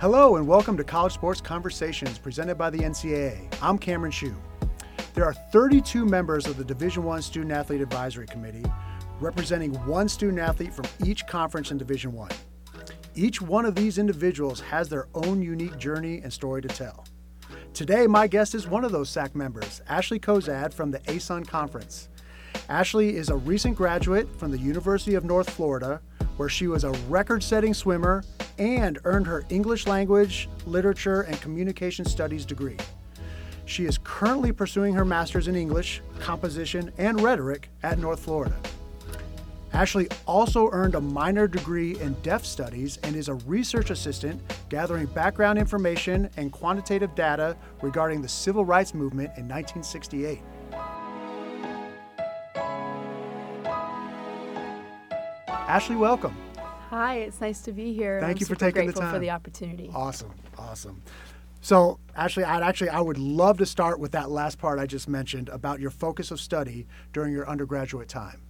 Hello and welcome to College Sports Conversations presented by the NCAA. I'm Cameron Shue. There are 32 members of the Division One Student Athlete Advisory Committee, representing one student athlete from each conference in Division One. Each one of these individuals has their own unique journey and story to tell. Today, my guest is one of those SAAC members, Ashley Cozad from the ASUN Conference. Ashley is a recent graduate from the University of North Florida, where she was a record setting swimmer and earned her English language, literature, and communication studies degree. She is currently pursuing her master's in English, composition, and rhetoric at North Florida. Ashley also earned a minor degree in deaf studies and is a research assistant gathering background information and quantitative data regarding the civil rights movement in 1968. Ashley, welcome. Hi, it's nice to be here. Thank I'm you for taking the time. for the opportunity. Awesome, awesome. So, Ashley, I'd actually I would love to start with that last part I just mentioned about your focus of study during your undergraduate time.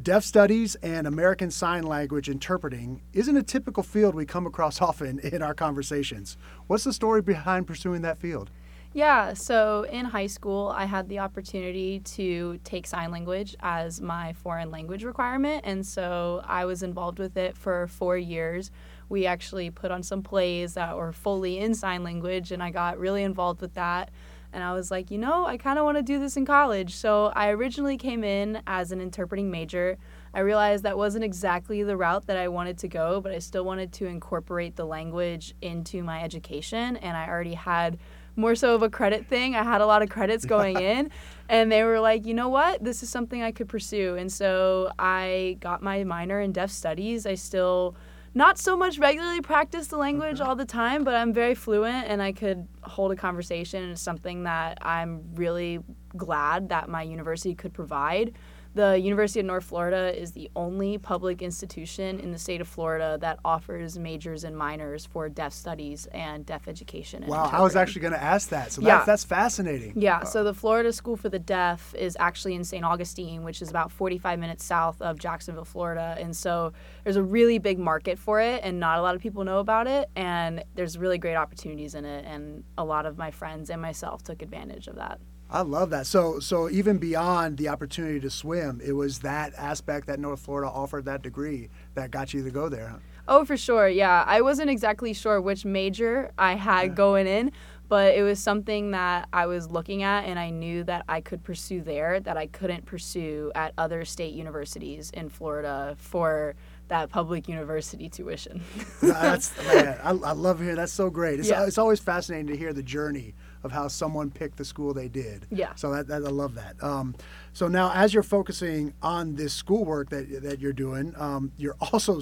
Deaf studies and American Sign Language interpreting isn't a typical field we come across often in our conversations. What's the story behind pursuing that field? Yeah, so in high school, I had the opportunity to take sign language as my foreign language requirement, and so I was involved with it for four years. We actually put on some plays that were fully in sign language, and I got really involved with that. And I was like, you know, I kind of want to do this in college. So I originally came in as an interpreting major. I realized that wasn't exactly the route that I wanted to go, but I still wanted to incorporate the language into my education. And I already had more so of a credit thing. I had a lot of credits going in, and they were like, you know what, this is something I could pursue. And so I got my minor in deaf studies. I still not so much regularly practice the language all the time, but I'm very fluent and I could hold a conversation. And it's something that I'm really glad that my university could provide. The University of North Florida is the only public institution in the state of Florida that offers majors and minors for deaf studies and deaf education. And Wow, I was actually going to ask that. So Yeah. that's, that's fascinating. Yeah, so the Florida School for the Deaf is actually in St. Augustine, which is about 45 minutes south of Jacksonville, Florida. And so there's a really big market for it, and not a lot of people know about it. And there's really great opportunities in it, and a lot of my friends and myself took advantage of that. I love that. So, so even beyond the opportunity to swim, it was that aspect that North Florida offered that degree that got you to go there. Huh? Oh, for sure. Yeah. I wasn't exactly sure which major I had going in, but it was something that I was looking at and I knew that I could pursue there that I couldn't pursue at other state universities in Florida for that public university tuition. That's man, I, I love hearing. That's so great. It's, Yeah. it's always fascinating to hear the journey of how someone picked the school they did. Yeah. So that, that I love that. Um, so now, as you're focusing on this schoolwork that that you're doing, um, you're also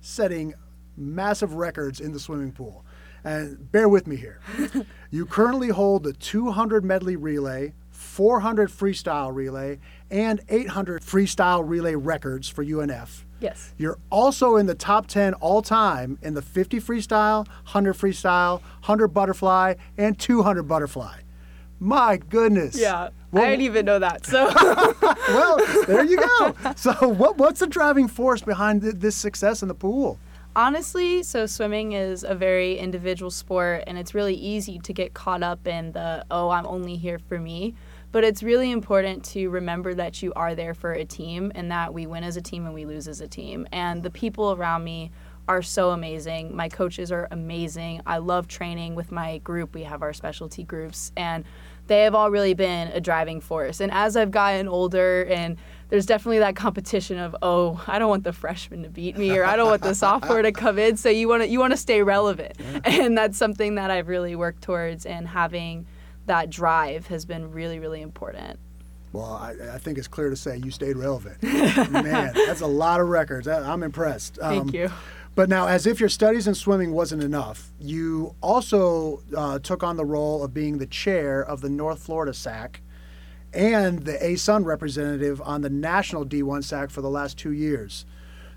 setting massive records in the swimming pool. And bear with me here. you currently hold the 200 medley relay, 400 freestyle relay, and 800 freestyle relay records for UNF. Yes. You're also in the top 10 all time in the 50 freestyle, 100 freestyle, 100 butterfly, and 200 butterfly. My goodness. Yeah. Well- I didn't even know that. So Well, there you go. So, what, what's the driving force behind th- this success in the pool? Honestly, so swimming is a very individual sport, and it's really easy to get caught up in the, oh, I'm only here for me. But it's really important to remember that you are there for a team and that we win as a team and we lose as a team. And the people around me are so amazing. My coaches are amazing. I love training with my group. We have our specialty groups, and they have all really been a driving force. And as I've gotten older, and there's definitely that competition of, oh, I don't want the freshman to beat me, or I don't want the sophomore to come in. So you want to you want to stay relevant, and that's something that I've really worked towards. And having that drive has been really really important. Well, I, I think it's clear to say you stayed relevant. Man, that's a lot of records. I, I'm impressed. Um, Thank you. But now, as if your studies in swimming wasn't enough, you also uh, took on the role of being the chair of the North Florida SAAC and the ASUN representative on the national D1 SAAC for the last two years.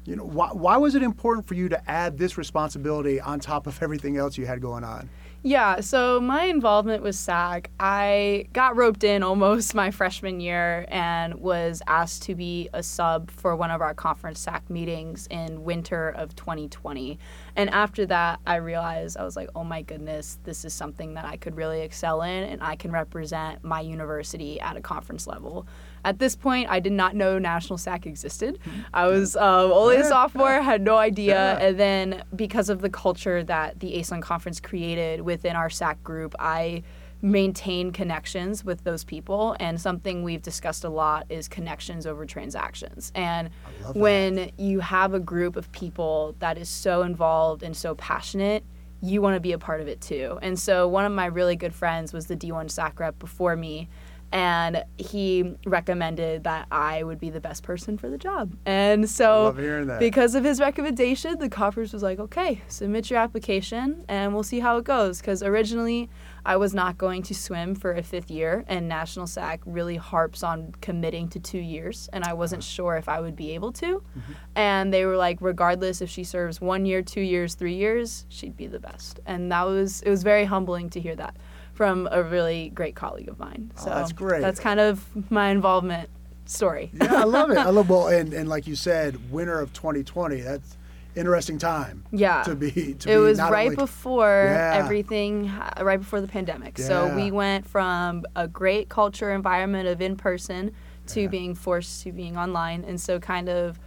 You know, why, why was it important for you to add this responsibility on top of everything else you had going on? Yeah, so my involvement with SAAC, I got roped in almost my freshman year and was asked to be a sub for one of our conference SAAC meetings in winter of 2020. And after that, I realized I was like, oh my goodness, this is something that I could really excel in and I can represent my university at a conference level. At this point, I did not know National SAAC existed. I was um, only a sophomore, had no idea. And then because of the culture that the ASUN conference created within our SAAC group, I maintain connections with those people. And something we've discussed a lot is connections over transactions. And when you have a group of people that is so involved and so passionate, you want to be a part of it too. And so one of my really good friends was the D1 SAAC rep before me and he recommended that I would be the best person for the job. And so, because of his recommendation, the conference was like, okay, submit your application and we'll see how it goes. Because originally, I was not going to swim for a fifth year, and National SAAC really harps on committing to two years, and I wasn't sure if I would be able to. Mm-hmm. And they were like, regardless if she serves one year, two years, three years, she'd be the best. And that was, it was very humbling to hear that from a really great colleague of mine. Oh, so oh, that's great. That's kind of my involvement story. yeah, I love it. I love well, and and like you said, winter of 2020. That's interesting time. Yeah. To be. To it be was right only... before yeah. everything, uh, right before the pandemic. Yeah. So we went from a great culture environment of in person to yeah. being forced to being online, and so kind of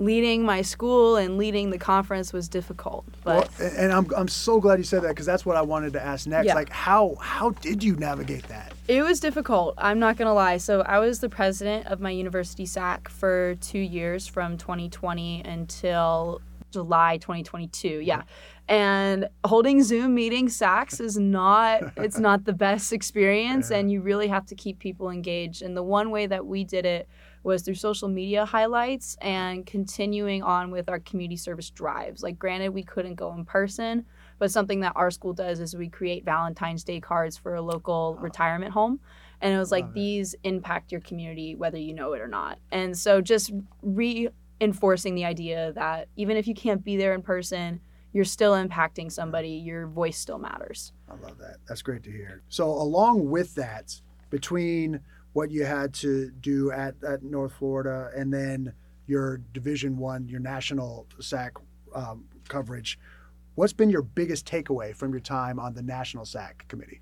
leading my school and leading the conference was difficult. But well, and I'm, I'm so glad you said that because that's what I wanted to ask next. Yeah. Like how how did you navigate that? It was difficult. I'm not gonna lie. So I was the president of my university SAAC for two years from 2020 until July 2022. Yeah. And holding Zoom meeting SACs is not it's not the best experience yeah. and you really have to keep people engaged. And the one way that we did it was through social media highlights and continuing on with our community service drives. Like, granted, we couldn't go in person, but something that our school does is we create Valentine's Day cards for a local oh. retirement home. And it was like, these impact your community whether you know it or not. And so just reinforcing the idea that even if you can't be there in person, you're still impacting somebody, your voice still matters. I love that. That's great to hear. So, along with that, between what you had to do at, at North Florida, and then your Division One, your national SAAC um, coverage. What's been your biggest takeaway from your time on the national SAAC committee?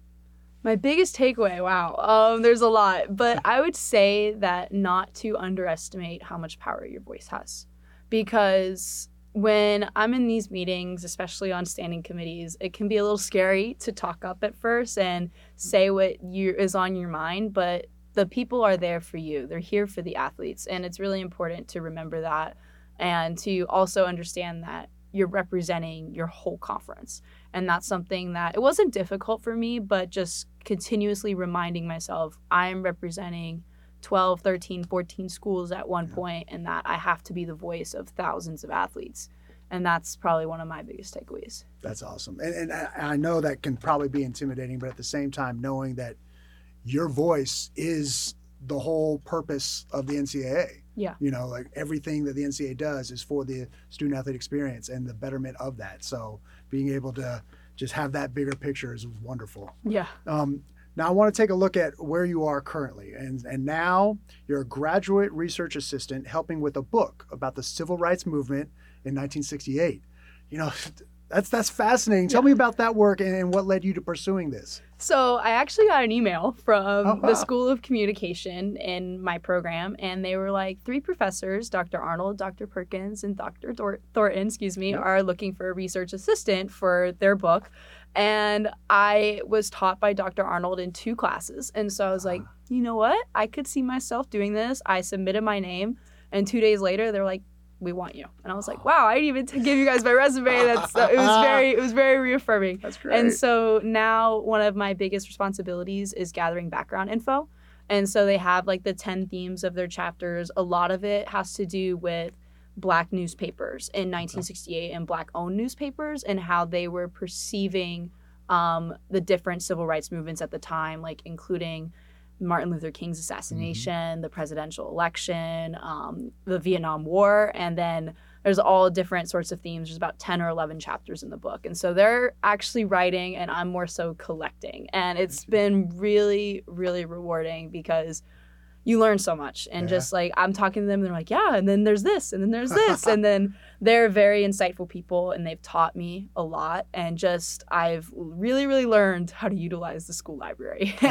My biggest takeaway, wow, um, there's a lot, but I would say that not to underestimate how much power your voice has, because when I'm in these meetings, especially on standing committees, it can be a little scary to talk up at first and say what you is on your mind, but the people are there for you. They're here for the athletes. And it's really important to remember that and to also understand that you're representing your whole conference. And that's something that it wasn't difficult for me, but just continuously reminding myself I'm representing 12, 13, 14 schools at one point, and that I have to be the voice of thousands of athletes. And that's probably one of my biggest takeaways. That's awesome. And, and I know that can probably be intimidating, but at the same time, knowing that your voice is the whole purpose of the NCAA. Yeah. You know, like everything that the NCAA does is for the student athlete experience and the betterment of that. So being able to just have that bigger picture is wonderful. Yeah. Um, now I want to take a look at where you are currently, and and now you're a graduate research assistant helping with a book about the civil rights movement in 1968. You know, that's that's fascinating. Tell yeah. me about that work and, and what led you to pursuing this. So I actually got an email from oh, wow. the School of Communication in my program, and they were like, three professors, Dr. Arnold, Dr. Perkins, and Dr. Thor- Thornton, excuse me, are looking for a research assistant for their book. And I was taught by Dr. Arnold in two classes. And so I was like, ah. you know what? I could see myself doing this. I submitted my name, and two days later, they're like, we want you. And I was like, wow, I didn't even t- give you guys my resume. That's uh, it was very it was very reaffirming. That's great. And so now one of my biggest responsibilities is gathering background info. And so they have like the 10 themes of their chapters. A lot of it has to do with black newspapers in 1968 and black owned newspapers and how they were perceiving um, the different civil rights movements at the time, like including Martin Luther King's assassination, mm-hmm. the presidential election, um, the Vietnam War, and then there's all different sorts of themes. There's about 10 or 11 chapters in the book. And so they're actually writing and I'm more so collecting. And it's been really, really rewarding because you learn so much and Yeah. just like i'm talking to them and they're like yeah and then there's this and then there's this and then they're very insightful people and they've taught me a lot and just i've really really learned how to utilize the school library.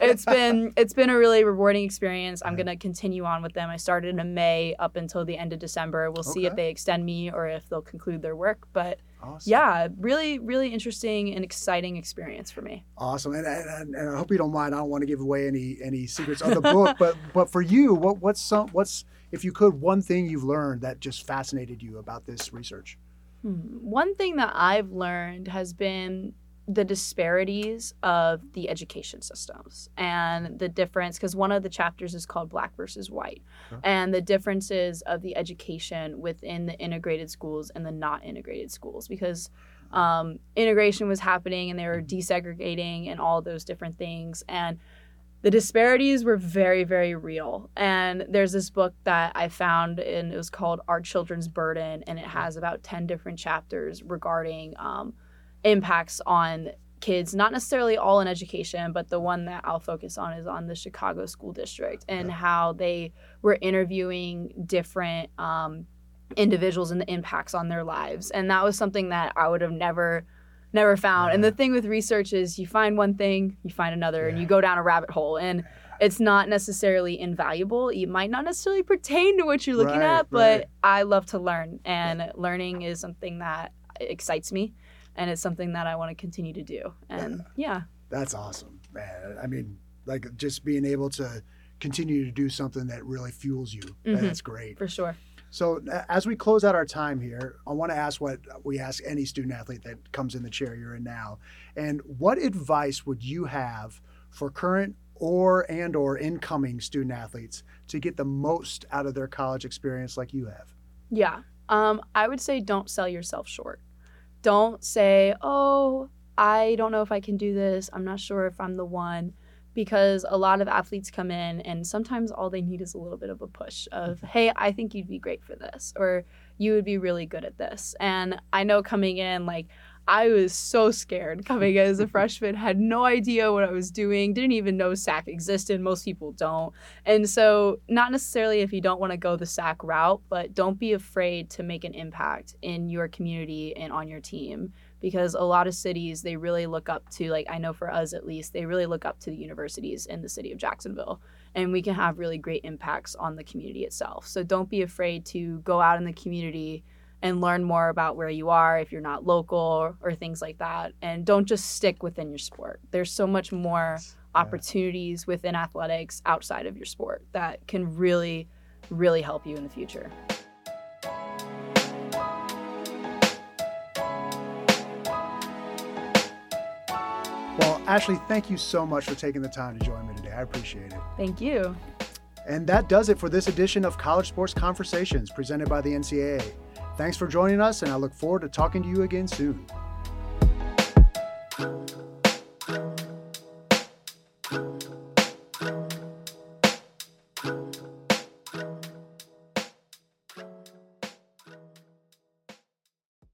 It's been it's been a really rewarding experience. I'm going to continue on with them. I started in may up until the end of december. We'll see if they extend me or if they'll conclude their work but Awesome. yeah really really interesting and exciting experience for me. Awesome, and, and, and I hope you don't mind. I don't want to give away any any secrets of the book, but but for you, what what's some what's if you could one thing you've learned that just fascinated you about this research? Hmm. One thing that I've learned has been the disparities of the education systems and the difference because one of the chapters is called black versus white Sure. and the differences of the education within the integrated schools and the not integrated schools because um, integration was happening and they were desegregating and all those different things and the disparities were very very real and there's this book that i found and it was called our children's burden and it has about 10 different chapters regarding um, impacts on kids not necessarily all in education but the one that i'll focus on is on the chicago school district and Yeah. how they were interviewing different um, individuals and the impacts on their lives and that was something that i would have never never found and the thing with research is you find one thing you find another and you go down a rabbit hole and it's not necessarily invaluable it might not necessarily pertain to what you're looking Right, at but right. i love to learn and learning is something that excites me and it's something that i want to continue to do and yeah That's awesome, man. I mean, like just being able to continue to do something that really fuels you. Mhm. That's great. for sure So as we close out our time here, I want to ask what we ask any student athlete that comes in the chair you're in now. And what advice would you have for current or and or incoming student athletes to get the most out of their college experience like you have? Yeah. Um, I would say don't sell yourself short. Don't say, oh, I don't know if I can do this. I'm not sure if I'm the one. Because a lot of athletes come in and sometimes all they need is a little bit of a push of, mm-hmm. hey, I think you'd be great for this, or you would be really good at this. And I know coming in, like, I was so scared coming in as a freshman, had no idea what I was doing, didn't even know SAAC existed. Most people don't. And so, not necessarily if you don't want to go the SAAC route, but don't be afraid to make an impact in your community and on your team because a lot of cities, they really look up to, like, I know for us at least, they really look up to the universities in the city of Jacksonville. And we can have really great impacts on the community itself. So, don't be afraid to go out in the community and learn more about where you are if you're not local or, or things like that. And don't just stick within your sport. There's so much more opportunities within athletics outside of your sport that can really, really help you in the future. Ashley, thank you so much for taking the time to join me today. I appreciate it. Thank you. And that does it for this edition of College Sports Conversations presented by the NCAA. Thanks for joining us, and I look forward to talking to you again soon.